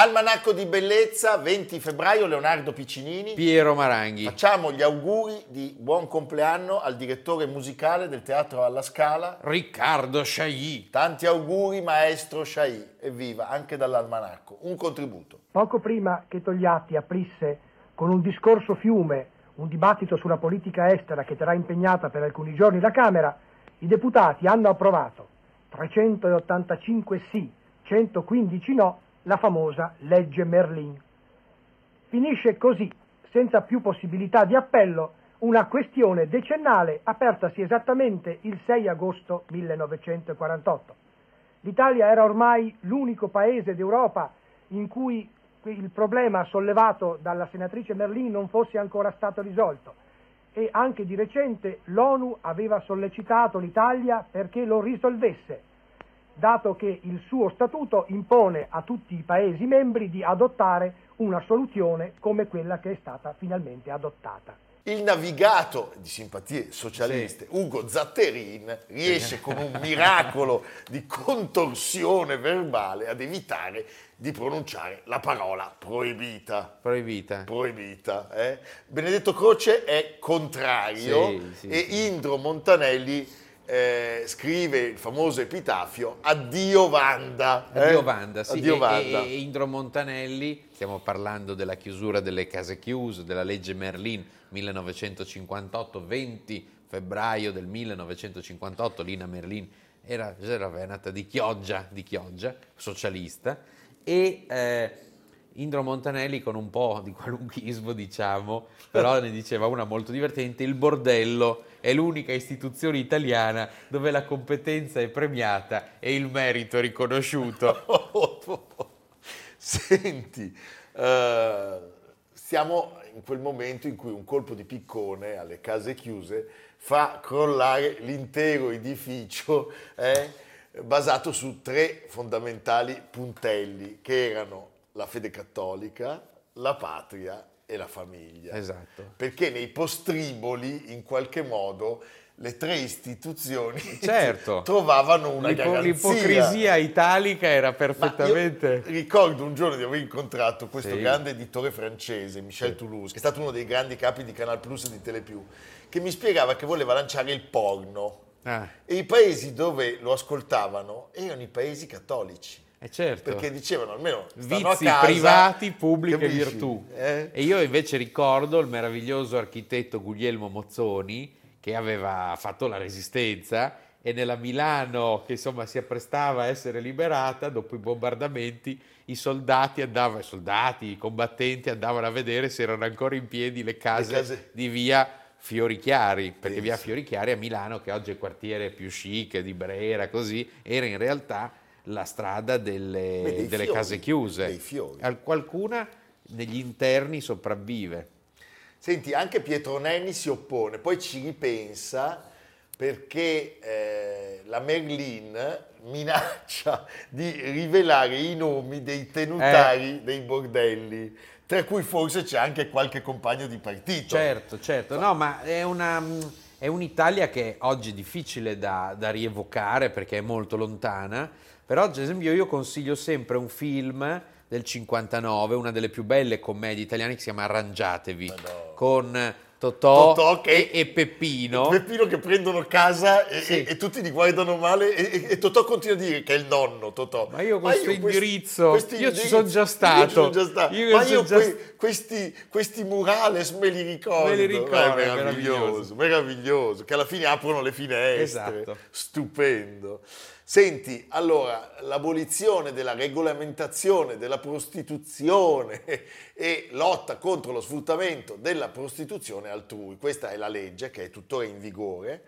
Almanacco di bellezza, 20 febbraio, Leonardo Piccinini. Piero Maranghi. Facciamo gli auguri di buon compleanno al direttore musicale del Teatro alla Scala. Riccardo Sciagli. Tanti auguri maestro Sciagli. Evviva, anche dall'Almanacco. Un contributo. Poco prima che Togliatti aprisse con un discorso fiume un dibattito sulla politica estera che terrà impegnata per alcuni giorni la Camera, i deputati hanno approvato 385 sì, 115 no la famosa legge Merlin. Finisce così, senza più possibilità di appello, una questione decennale apertasi esattamente il 6 agosto 1948. L'Italia era ormai l'unico paese d'Europa in cui il problema sollevato dalla senatrice Merlin non fosse ancora stato risolto e anche di recente l'ONU aveva sollecitato l'Italia perché lo risolvesse dato che il suo statuto impone a tutti i Paesi membri di adottare una soluzione come quella che è stata finalmente adottata. Il navigato di simpatie socialiste sì. Ugo Zatterin riesce con un miracolo di contorsione verbale ad evitare di pronunciare la parola proibita. Proibita. Proibita. Eh? Benedetto Croce è contrario sì, sì, e Indro Montanelli eh, scrive il famoso epitafio Addio Vanda. Eh? Addio Vanda, sì. Addio Vanda. E, e, Indro Montanelli, stiamo parlando della chiusura delle case chiuse, della legge Merlin 1958, 20 febbraio del 1958, Lina Merlin era, era nata di Chioggia, di Chioggia, socialista, e eh, Indro Montanelli con un po' di qualunchismo, diciamo, però ne diceva una molto divertente, il bordello è l'unica istituzione italiana dove la competenza è premiata e il merito è riconosciuto. Senti, uh, siamo in quel momento in cui un colpo di piccone alle case chiuse fa crollare l'intero edificio eh, basato su tre fondamentali puntelli che erano la fede cattolica, la patria e la famiglia. Esatto. Perché nei postriboli, in qualche modo, le tre istituzioni certo. trovavano una L'ipo- garanzia. L'ipocrisia italica era perfettamente... ricordo un giorno di aver incontrato questo sì. grande editore francese, Michel sì. Toulouse, che è stato uno dei grandi capi di Canal Plus e di Telepiù, che mi spiegava che voleva lanciare il porno. Ah. E i paesi dove lo ascoltavano erano i paesi cattolici. Eh certo. Perché dicevano almeno vizi casa, privati, pubbliche capisci? virtù. Eh? E io invece ricordo il meraviglioso architetto Guglielmo Mozzoni che aveva fatto la resistenza e nella Milano che insomma si apprestava a essere liberata dopo i bombardamenti i soldati andavano, i soldati, i combattenti andavano a vedere se erano ancora in piedi le case, le case... di via Fiorichiari, perché sì, via Fiorichiari a Milano, che oggi è il quartiere più chic di Brera, così, era in realtà la strada delle, delle fiori, case chiuse. Qualcuna negli interni sopravvive. Senti, anche Pietro Nenni si oppone, poi ci ripensa perché eh, la Merlin minaccia di rivelare i nomi dei tenutari eh. dei bordelli, tra cui forse c'è anche qualche compagno di partito. Certo, certo, no, ma è una... È un'Italia che oggi è difficile da, da rievocare perché è molto lontana, però, ad esempio, io consiglio sempre un film del 59, una delle più belle commedie italiane che si chiama Arrangiatevi, Madonna. con Totò, Totò e, e, Peppino. Peppino che prendono casa e, sì. e, tutti li guardano male e, Totò continua a dire che è il nonno Totò. Ma io questo Ma io indirizzo, questi, io ci sono già stato. Io già stato. Io Ma io que, questi, questi, murales me li ricordo. Me li ricordo, è meraviglioso, meraviglioso, meraviglioso, che alla fine aprono le finestre. Esatto. Stupendo. Senti, allora, l'abolizione della regolamentazione della prostituzione e lotta contro lo sfruttamento della prostituzione altrui, questa è la legge che è tuttora in vigore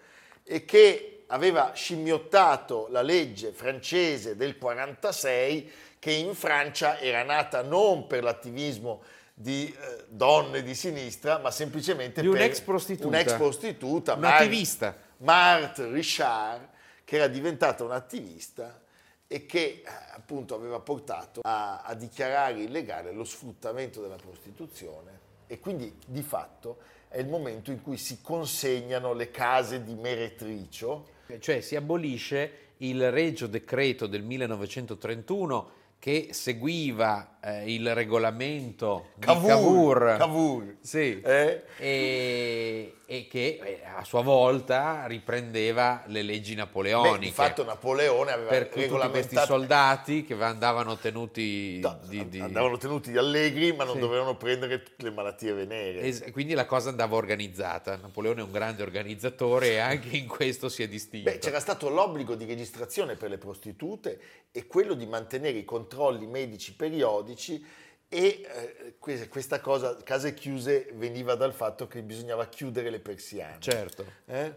e che aveva scimmiottato la legge francese del 46 che in Francia era nata non per l'attivismo di eh, donne di sinistra, ma semplicemente di per un'ex prostituta, un'ex prostituta, un'attivista. Marthe Richard, che era diventata un'attivista e che appunto aveva portato a, a dichiarare illegale lo sfruttamento della prostituzione e quindi di fatto è il momento in cui si consegnano le case di meretricio. Cioè si abolisce il regio decreto del 1931 che seguiva eh, il regolamento Cavour, di Cavour, Cavour. Sì, Eh? e, e che eh, a sua volta riprendeva le leggi napoleoniche. Beh, di fatto Napoleone aveva per tutti questi regolamentato soldati che andavano tenuti No, di, di- andavano tenuti allegri ma non Sì. dovevano prendere tutte le malattie venere. Es- quindi la cosa andava organizzata. Napoleone è un grande organizzatore e anche in questo si è distinto. Beh, c'era stato l'obbligo di registrazione per le prostitute e quello di mantenere i controlli medici periodici e eh, que- questa cosa, case chiuse, veniva dal fatto che bisognava chiudere le persiane. Certo. Eh?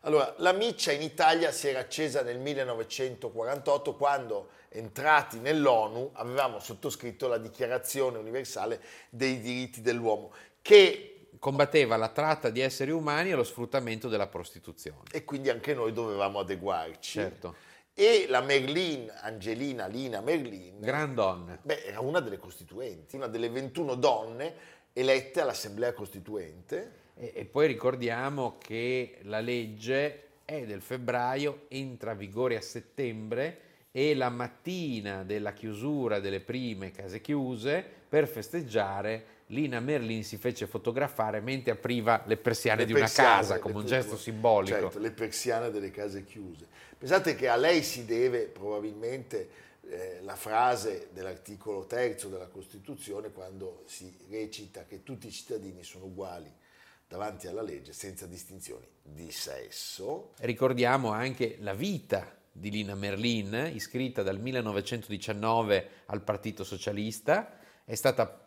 Allora, la miccia in Italia si era accesa nel 1948 quando, entrati nell'ONU, avevamo sottoscritto la Dichiarazione universale dei diritti dell'uomo, che Combatteva la tratta di esseri umani e lo sfruttamento della prostituzione. e quindi anche noi dovevamo adeguarci. Certo. E la Merlin, Angelina Lina Merlin, Gran donna. beh, era una delle costituenti, una delle 21 donne elette all'Assemblea Costituente. E, e poi ricordiamo che la legge è del febbraio, entra a vigore a settembre e la mattina della chiusura delle prime case chiuse, per festeggiare, Lina Merlin si fece fotografare mentre apriva le persiane Le di una persiane, casa, le come un gesto simbolico. Certo, le persiane delle case chiuse. Pensate che a lei si deve probabilmente eh, la frase dell'articolo terzo della Costituzione quando si recita che tutti i cittadini sono uguali davanti alla legge senza distinzioni di sesso. Ricordiamo anche la vita di Lina Merlin, iscritta dal 1919 al Partito Socialista, è stata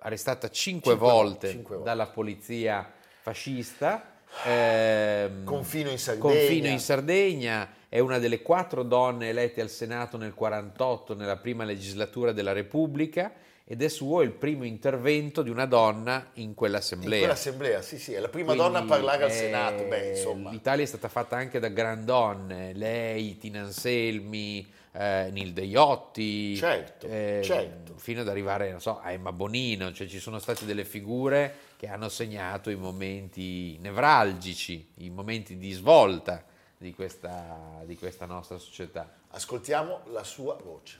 arrestata cinque, Cinque volte, cinque volte. dalla polizia fascista. ehm, Confino in Sardegna. Confino in Sardegna, è una delle quattro donne elette al Senato nel 48 nella prima legislatura della Repubblica ed è suo il primo intervento di una donna in In quell'assemblea. quell'assemblea, sì, sì, è la prima Quindi, donna a parlare al eh, Senato. Beh, insomma. L'Italia è stata fatta anche da gran donne, lei, Tina Anselmi, eh, Nilde Iotti, Certo, certo. fino ad arrivare non so, a Emma Bonino, cioè ci sono state delle figure che hanno segnato i momenti nevralgici, i momenti di svolta di questa, di questa nostra società. Ascoltiamo la sua voce.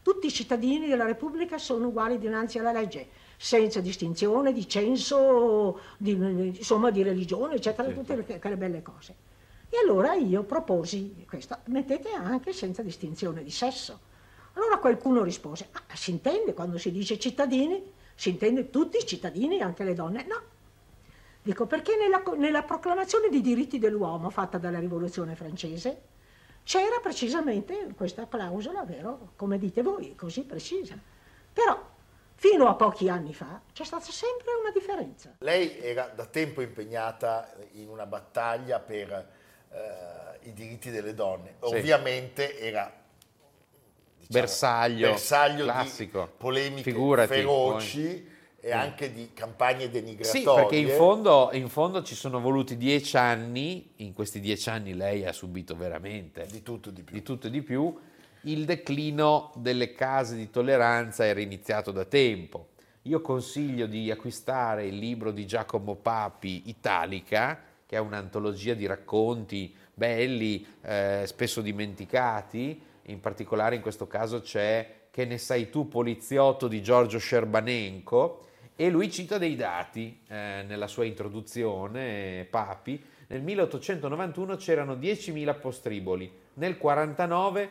Tutti i cittadini della Repubblica sono uguali dinanzi alla legge, senza distinzione di censo, di, insomma, di religione, eccetera, tutte le- quelle belle cose. E allora io proposi questo, mettete anche senza distinzione di sesso. Allora qualcuno rispose, ah, si intende quando si dice cittadini, si intende tutti i cittadini, anche le donne? No. Dico perché nella, nella proclamazione dei diritti dell'uomo fatta dalla rivoluzione francese c'era precisamente questa clausola, vero? Come dite voi, così precisa. Però fino a pochi anni fa c'è stata sempre una differenza. Lei era da tempo impegnata in una battaglia per eh, i diritti delle donne. Sì. Ovviamente era diciamo, Bersaglio, bersaglio classico. di polemiche Figurati, feroci e anche di campagne denigratorie. Sì, perché in fondo, in fondo ci sono voluti dieci anni, in questi dieci anni lei ha subito veramente di tutto di più. di tutto e di più, il declino delle case di tolleranza era iniziato da tempo. Io consiglio di acquistare il libro di Giacomo Papi, Italica, che è un'antologia di racconti belli, eh, spesso dimenticati, in particolare in questo caso c'è Che ne sai tu poliziotto di Giorgio Scerbanenko e lui cita dei dati eh, nella sua introduzione, Papi. Nel 1891 c'erano 10.000 postriboli, nel 49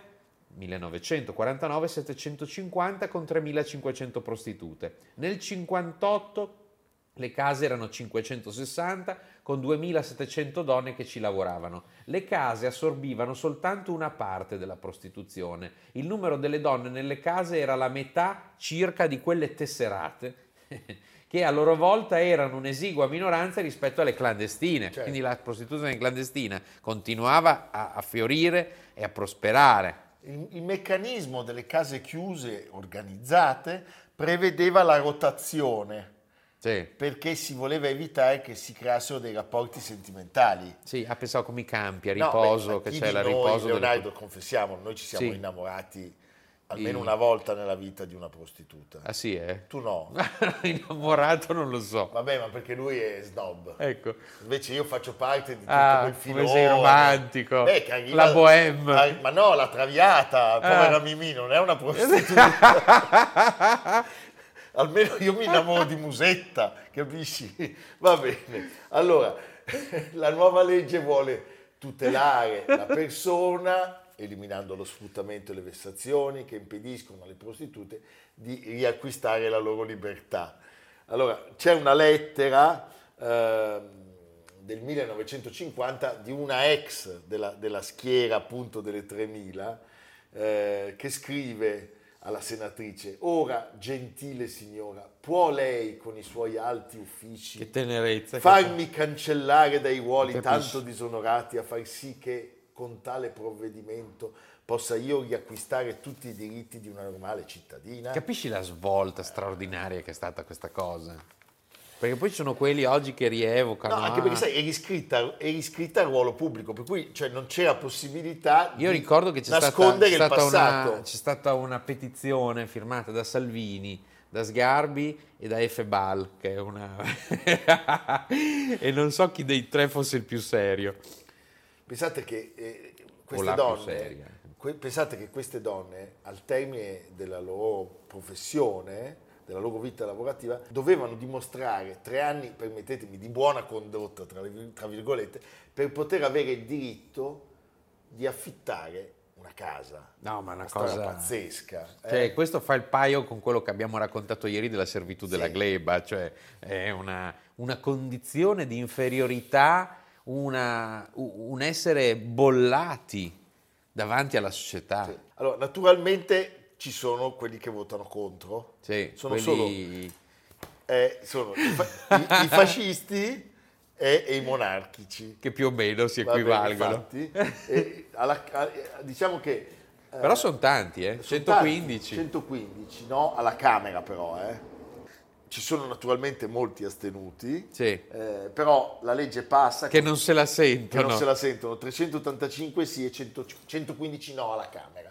1949 750 con 3.500 prostitute. Nel 58 le case erano 560 con 2.700 donne che ci lavoravano. Le case assorbivano soltanto una parte della prostituzione. Il numero delle donne nelle case era la metà circa di quelle tesserate, che a loro volta erano un'esigua minoranza rispetto alle clandestine. Certo. Quindi la prostituzione clandestina continuava a, a fiorire e a prosperare. Il, il meccanismo delle case chiuse organizzate prevedeva la rotazione. Sì. perché si voleva evitare che si creassero dei rapporti sentimentali. Sì, ha pensato come i campi, a No, riposo, beh, ma che c'è la noi, riposo Leonardo, confessiamo, noi ci siamo Sì. innamorati almeno Di- una volta nella vita di una prostituta. Ah sì, eh? Tu no. Innamorato non lo so. Vabbè, ma perché lui è snob. Ecco. Invece io faccio parte di tutto Ah, quel come filone. sei romantico. Beh, arriva- La bohème. Ah, Ma no, la traviata, povera Ah. Mimì, non è una prostituta. Almeno io mi innamoro di Musetta, capisci? Va bene. Allora, la nuova legge vuole tutelare la persona, eliminando lo sfruttamento e le vessazioni che impediscono alle prostitute di riacquistare la loro libertà. Allora, c'è una lettera ehm, del 1950 di una ex della, della schiera appunto delle 3000 eh, che scrive alla senatrice, ora gentile signora, può lei con i suoi alti uffici Che tenerezza. che- farmi cancellare dai ruoli Capisci. tanto disonorati a far sì che con tale provvedimento possa io riacquistare tutti i diritti di una normale cittadina? Capisci la svolta straordinaria che è stata questa cosa? Perché poi ci sono quelli oggi che rievocano. No, anche ah, perché sai, è riscritta, è riscritta al ruolo pubblico, per cui cioè, non c'era possibilità Io di ricordo che c'è stata, nascondere c'è il stata passato. una, c'è stata una petizione firmata da Salvini, da Sgarbi e da Efebal, che è una... e non so chi dei tre fosse il più serio. Pensate che eh, queste donne, que- pensate che queste donne, al termine della loro professione, della loro vita lavorativa, dovevano dimostrare tre anni, permettetemi, di buona condotta, tra, le- tra virgolette, per poter avere il diritto di affittare una casa. No, ma una storia cosa- pazzesca. eh. Cioè, questo fa il paio con quello che abbiamo raccontato ieri della servitù della Sì. gleba, cioè è una, una condizione di inferiorità, una- un essere bollati davanti alla società. Sì. Allora, naturalmente ci sono quelli che votano contro. Sì, sono quelli- Eh, sono i, fa- i- i fascisti e, e i monarchici. che più o meno si Va bene, equivalgono. infatti. Alla- a- diciamo che... eh, Però sono tanti, eh? sono 115. tanti, 115, no? Alla Camera però, eh. Ci sono naturalmente molti astenuti, Sì. eh, però la legge passa... Che non se la che sentono. non se la sentono, 385 sì e 100 115 no alla Camera.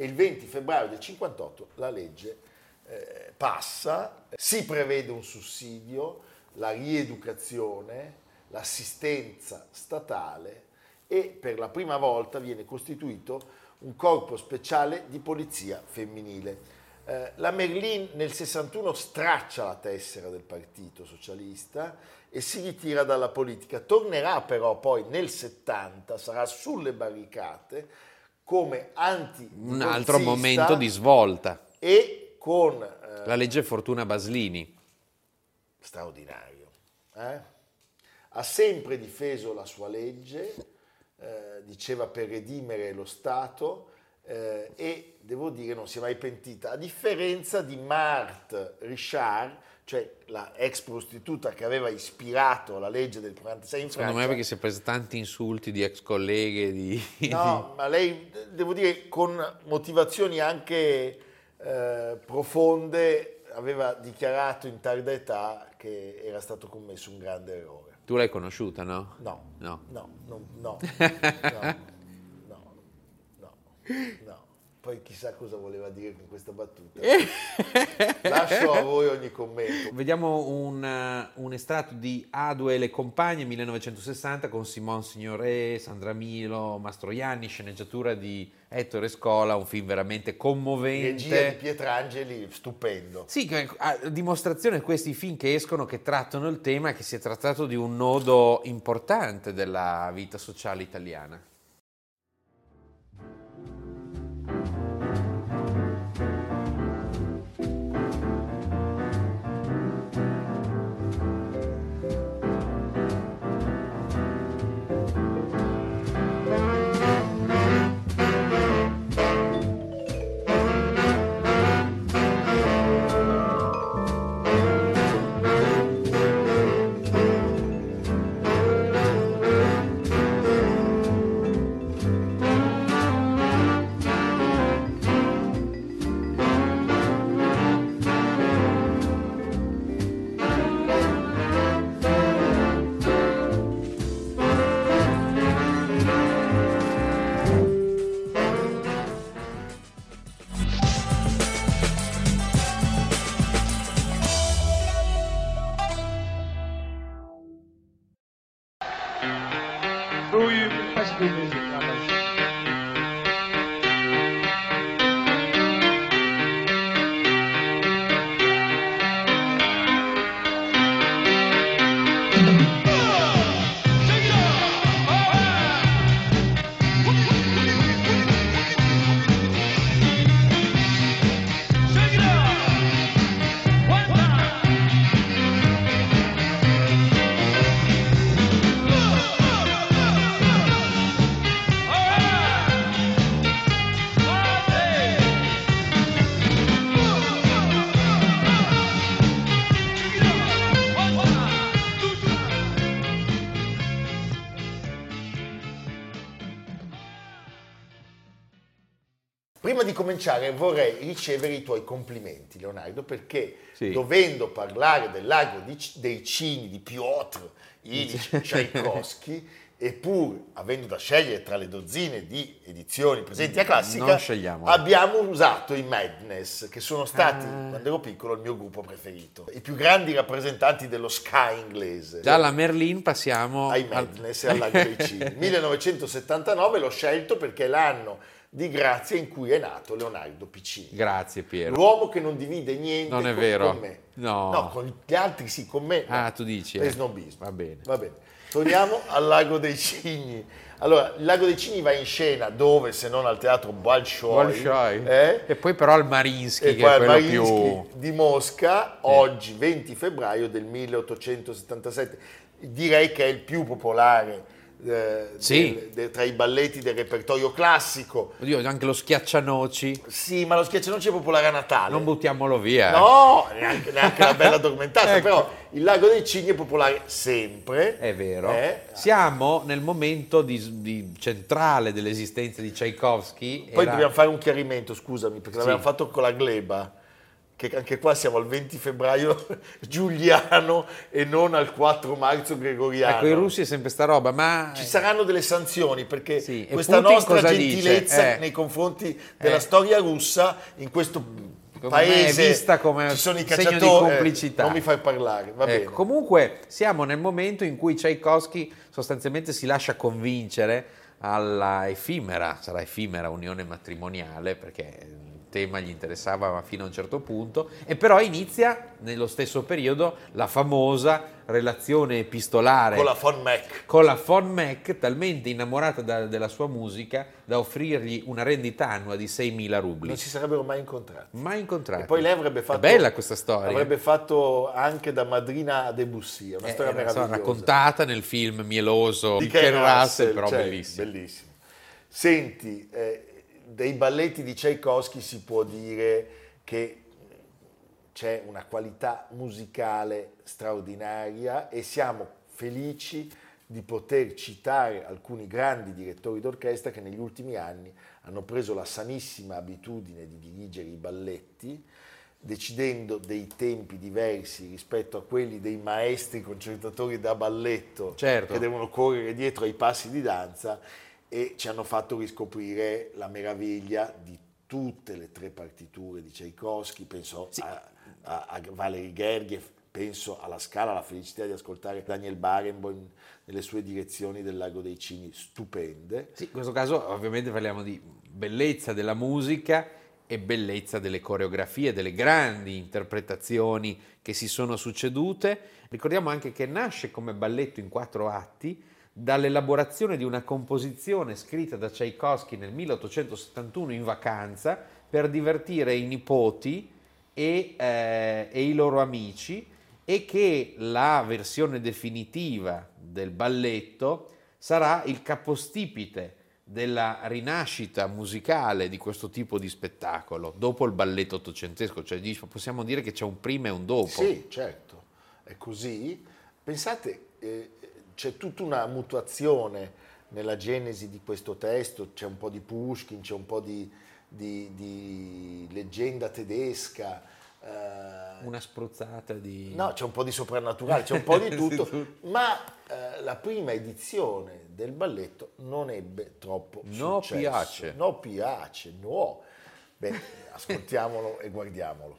E il 20 febbraio del 58 la legge eh, passa, si prevede un sussidio, la rieducazione, l'assistenza statale e per la prima volta viene costituito un corpo speciale di polizia femminile. Eh, la Merlin nel 61 straccia la tessera del Partito Socialista e si ritira dalla politica. Tornerà però poi nel 70, sarà sulle barricate come anti Un altro momento di svolta. e con eh, La legge Fortuna Baslini. straordinario. eh? Ha sempre difeso la sua legge, eh, diceva per redimere lo Stato eh, e devo dire non si è mai pentita, a differenza di Marthe Richard, cioè la ex prostituta che aveva ispirato la legge del 46 in Secondo Francia. me perché si è preso tanti insulti di ex colleghe, di... No, ma lei, devo dire, con motivazioni anche eh, profonde, aveva dichiarato in tarda età che era stato commesso un grande errore. Tu l'hai conosciuta, no? No, No. no, no, no, no, no, no. Poi chissà cosa voleva dire con questa battuta. Lascio a voi ogni commento. Vediamo un, eh, un estratto di Adue e le compagne 1960 con Simone Signoret, Sandra Milo, Mastroianni, sceneggiatura di Ettore Scola, un film veramente Regia di commovente. Pietrangeli, stupendo. Sì, a dimostrazione di questi film che escono, che trattano il tema, che si è trattato di un nodo importante della vita sociale italiana. Prima di cominciare vorrei ricevere i tuoi complimenti, Leonardo, perché Sì. dovendo parlare del lago di dei Cigni di Piotr Ilyich Tchaikovsky e pur avendo da scegliere tra le dozzine di edizioni presenti a Classica, Non scegliamo. abbiamo usato i Madness, che sono stati, Ah. quando ero piccolo, il mio gruppo preferito. I più grandi rappresentanti dello ska inglese. Dalla Merlin passiamo ai al- Madness e al Lago dei Cigni. 1979 l'ho scelto perché è l'anno di grazia in cui è nato Leonardo Piccini. Grazie Piero. L'uomo che non divide niente Non è con, vero. con me. No. con gli altri sì, con me. no. Ah, tu dici, Per eh. snobismo. Va bene. Va bene. Torniamo al Lago dei Cigni. Allora, il Lago dei Cigni va in scena dove, se non al teatro Bolshoi, Bolshoi. eh? E poi però al Marinsky, e che poi è quello Mariinsky più... di Mosca, oggi 20 febbraio del 1877. Direi che è il più popolare eh, Sì. del- de- tra i balletti del repertorio classico. Oddio, anche lo schiaccianoci, Sì, ma lo schiaccianoci è popolare a Natale. non buttiamolo via. No, neanche, neanche la bella addormentata, Ecco. però il Lago dei Cigni è popolare sempre. È vero. Eh, Siamo nel momento di- di- centrale dell'esistenza di Tchaikovsky. Poi Era- dobbiamo fare un chiarimento, scusami, perché Sì. l'abbiamo fatto con la gleba, che anche qua siamo al 20 febbraio giuliano e non al 4 marzo gregoriano. Ecco, i russi è sempre sta roba, ma... Ci saranno delle sanzioni perché Sì, questa Putin nostra gentilezza? Eh. nei confronti della Eh. storia russa in questo me paese è vista come ci sono i segno di eh, complicità. non mi fai parlare, va Ecco, bene. comunque siamo nel momento in cui Tchaikovsky sostanzialmente si lascia convincere alla effimera, sarà effimera unione matrimoniale perché tema gli interessava fino a un certo punto e però inizia nello stesso periodo la famosa relazione epistolare Con la Von Meck. con la Von Meck talmente innamorata da- della sua musica da offrirgli una rendita annua di 6.000 rubli. Non si sarebbero mai incontrati. Mai incontrati. E poi lei avrebbe fatto. È bella questa storia. Avrebbe fatto anche da madrina a Debussy, una Eh, storia meravigliosa. raccontata nel film mieloso di Ken Ken Russell, però cioè, bellissimo. bellissimo. Senti, eh, dei balletti di Tchaikovsky si può dire che c'è una qualità musicale straordinaria e siamo felici di poter citare alcuni grandi direttori d'orchestra che negli ultimi anni hanno preso la sanissima abitudine di dirigere i balletti decidendo dei tempi diversi rispetto a quelli dei maestri concertatori da balletto Certo. che devono correre dietro ai passi di danza e ci hanno fatto riscoprire la meraviglia di tutte le tre partiture di Tchaikovsky, penso a, a, a Valery Gergiev, penso alla Scala, la felicità di ascoltare Daniel Barenboim nelle sue direzioni del Lago dei Cigni, stupende. Sì, in questo caso ovviamente parliamo di bellezza della musica e bellezza delle coreografie, delle grandi interpretazioni che si sono succedute. Ricordiamo anche che nasce come balletto in quattro atti dall'elaborazione di una composizione scritta da Tchaikovsky nel 1871 in vacanza per divertire i nipoti e, eh, e i loro amici e che la versione definitiva del balletto sarà il capostipite della rinascita musicale di questo tipo di spettacolo dopo il balletto ottocentesco, cioè possiamo dire che c'è un prima e un dopo. Sì, certo, è così. Pensate, eh, c'è tutta una mutuazione nella genesi di questo testo, c'è un po' di Pushkin, c'è un po' di, di- di leggenda tedesca. eh, Una spruzzata di... No, c'è un po' di soprannaturale, c'è un po' di tutto, ma eh, la prima edizione del balletto non ebbe troppo No successo. piace. No piace, no. Beh, ascoltiamolo e guardiamolo.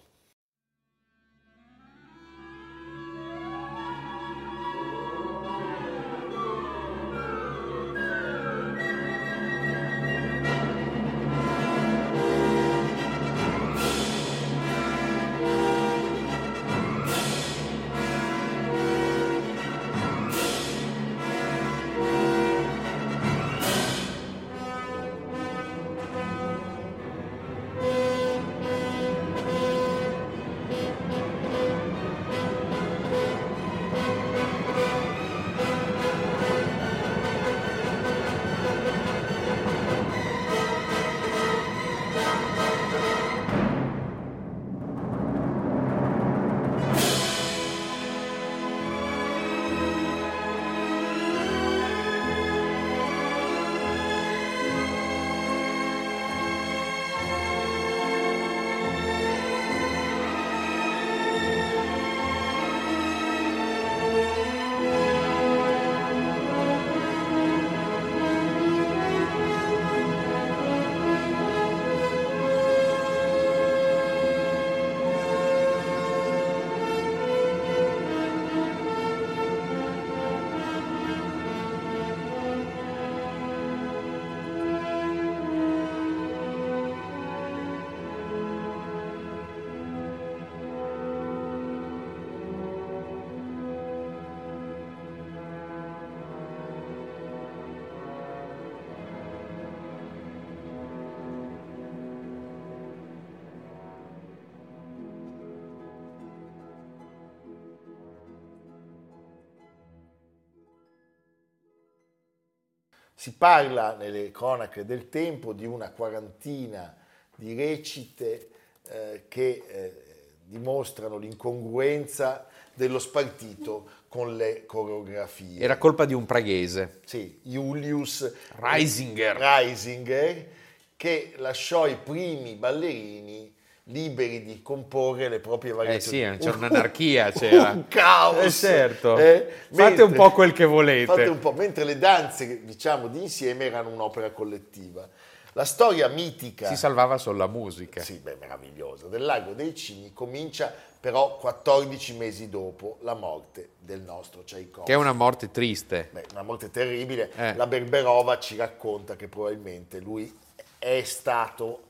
Si parla nelle cronache del tempo di una quarantina di recite eh, che eh, dimostrano l'incongruenza dello spartito con le coreografie. Era colpa di un praghese. Sì, Julius Reisinger. Reisinger, che lasciò i primi ballerini liberi di comporre le proprie variazioni. Eh sì, c'era un'anarchia, c'era. Un caos. Eh certo. Eh, Fate mentre- un po' quel che volete. Fate un po', mentre le danze, diciamo, di insieme erano un'opera collettiva. La storia mitica... Si salvava solo la musica. Sì, beh, meravigliosa. Del Lago dei Cigni comincia però 14 mesi dopo la morte del nostro Tchaikovsky. Che è una morte triste. Beh, una morte terribile. Eh. La Berberova ci racconta che probabilmente lui è stato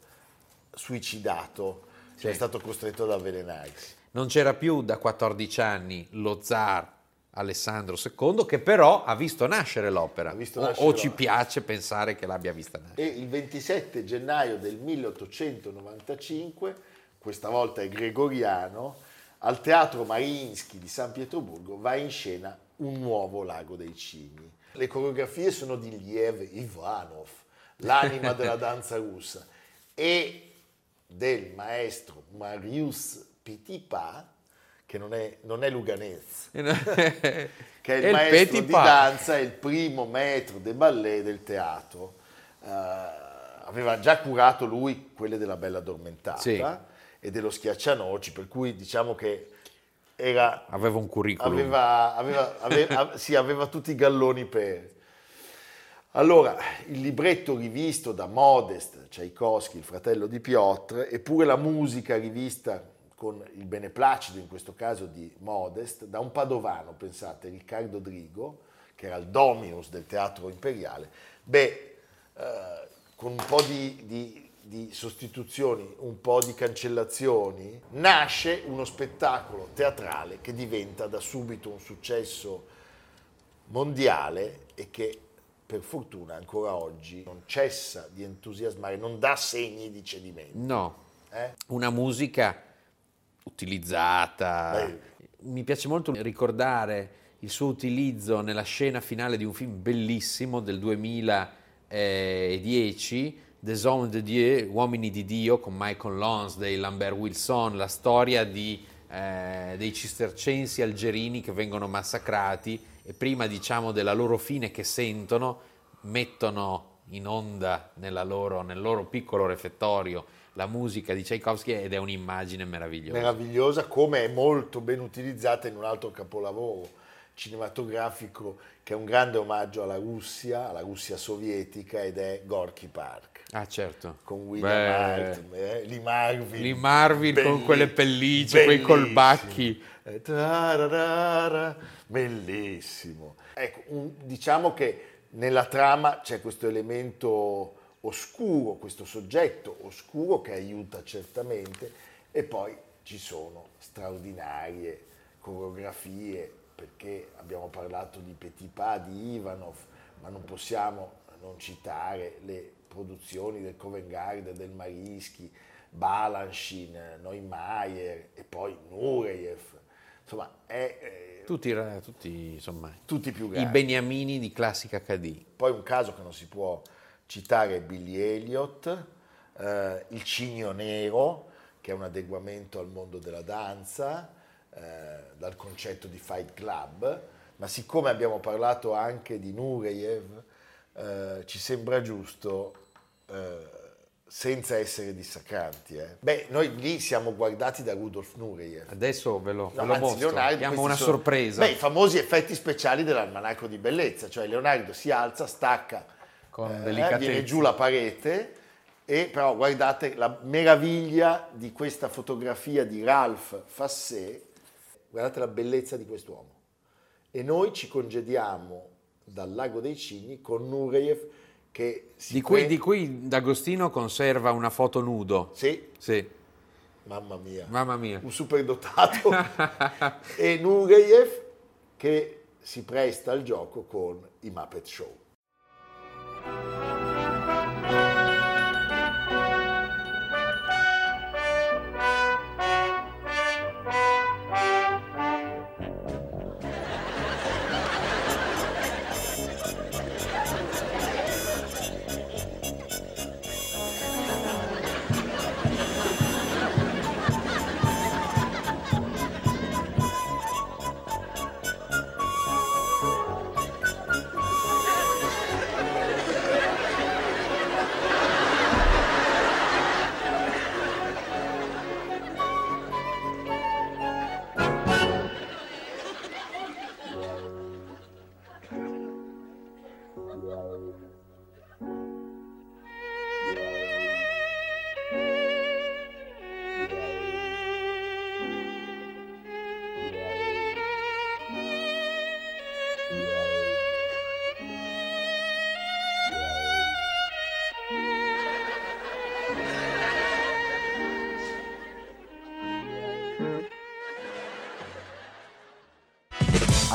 suicidato, cioè è Sì. stato costretto ad avvelenarsi. Non c'era più da 14 anni lo zar Alessandro II, che però ha visto nascere l'opera. Visto O- nascere o, ci l'opera. piace pensare che l'abbia vista nascere. E il 27 gennaio del 1895, questa volta è gregoriano, al Teatro Mariinsky di San Pietroburgo va in scena un nuovo Lago dei Cigni. Le coreografie sono di Liev Ivanov, l'anima della danza russa, e del maestro Marius Petipa, che non è, non è Luganez, che è il, il maestro Petit di danza e il primo maître de ballet del teatro. Eh, aveva già curato lui quelle della Bella Addormentata Sì. e dello Schiaccianoci, per cui diciamo che era, Aveva un curriculum. aveva, aveva- ave- av- sì, aveva tutti i galloni per... Allora, il libretto rivisto da Modest Tchaikovsky, il fratello di Piotr, eppure la musica rivista con il beneplacito, in questo caso di Modest, da un padovano, pensate, Riccardo Drigo, che era il dominus del teatro imperiale, beh, eh, con un po' di, di- di sostituzioni, un po' di cancellazioni, nasce uno spettacolo teatrale che diventa da subito un successo mondiale e che per fortuna ancora oggi non cessa di entusiasmare, non dà segni di cedimento. No, eh? una musica utilizzata. Beh. Mi piace molto ricordare il suo utilizzo nella scena finale di un film bellissimo del 2010, Des Hommes de Dieu, Uomini di Dio, con Michael Lonsdale, Lambert Wilson, la storia di, eh, dei cistercensi algerini che vengono massacrati e prima diciamo della loro fine che sentono, mettono in onda loro- nel loro piccolo refettorio la musica di Tchaikovsky ed è un'immagine meravigliosa. Meravigliosa, come è molto ben utilizzata in un altro capolavoro cinematografico che è un grande omaggio alla Russia, alla Russia sovietica ed è Gorky Park. ah certo. Con William Beh, Hart, eh, Lee Marvin. Lee Marvin con Belli- quelle pellicce, quei colbacchi. Eh, tararara, Bellissimo. Ecco, un- diciamo che nella trama c'è questo elemento oscuro, questo soggetto oscuro che aiuta certamente e poi ci sono straordinarie coreografie perché abbiamo parlato di Petit Pas, di Ivanov, ma non possiamo non citare le produzioni del Covent Garden, del Marinsky, Balanchine, Neumeier e poi Nureyev. Insomma, è eh, Tutti, tutti, insomma, tutti più i grandi. beniamini di classica HD. Poi un caso che non si può citare è Billy Elliot, eh, Il Cigno Nero, che è un adeguamento al mondo della danza, eh, dal concetto di Fight Club, ma siccome abbiamo parlato anche di Nureyev, eh, ci sembra giusto, eh, senza essere dissacranti, eh. beh, noi lì siamo guardati da Rudolf Nureyev. Adesso ve lo, ve lo anzi, mostro, Leonardo, questi una sono- sorpresa. Beh, i famosi effetti speciali dell'almanacco di bellezza, cioè Leonardo si alza, stacca, Con eh, viene giù la parete, e però guardate la meraviglia di questa fotografia di Ralph Fassé, guardate la bellezza di quest'uomo. E noi ci congediamo dal Lago dei Cigni con Nureyev che si Di cui, prende- di cui D'Agostino conserva una foto nudo. Sì, Sì, mamma mia. mamma mia. un superdotato e Nureyev che si presta al gioco con i Muppet Show.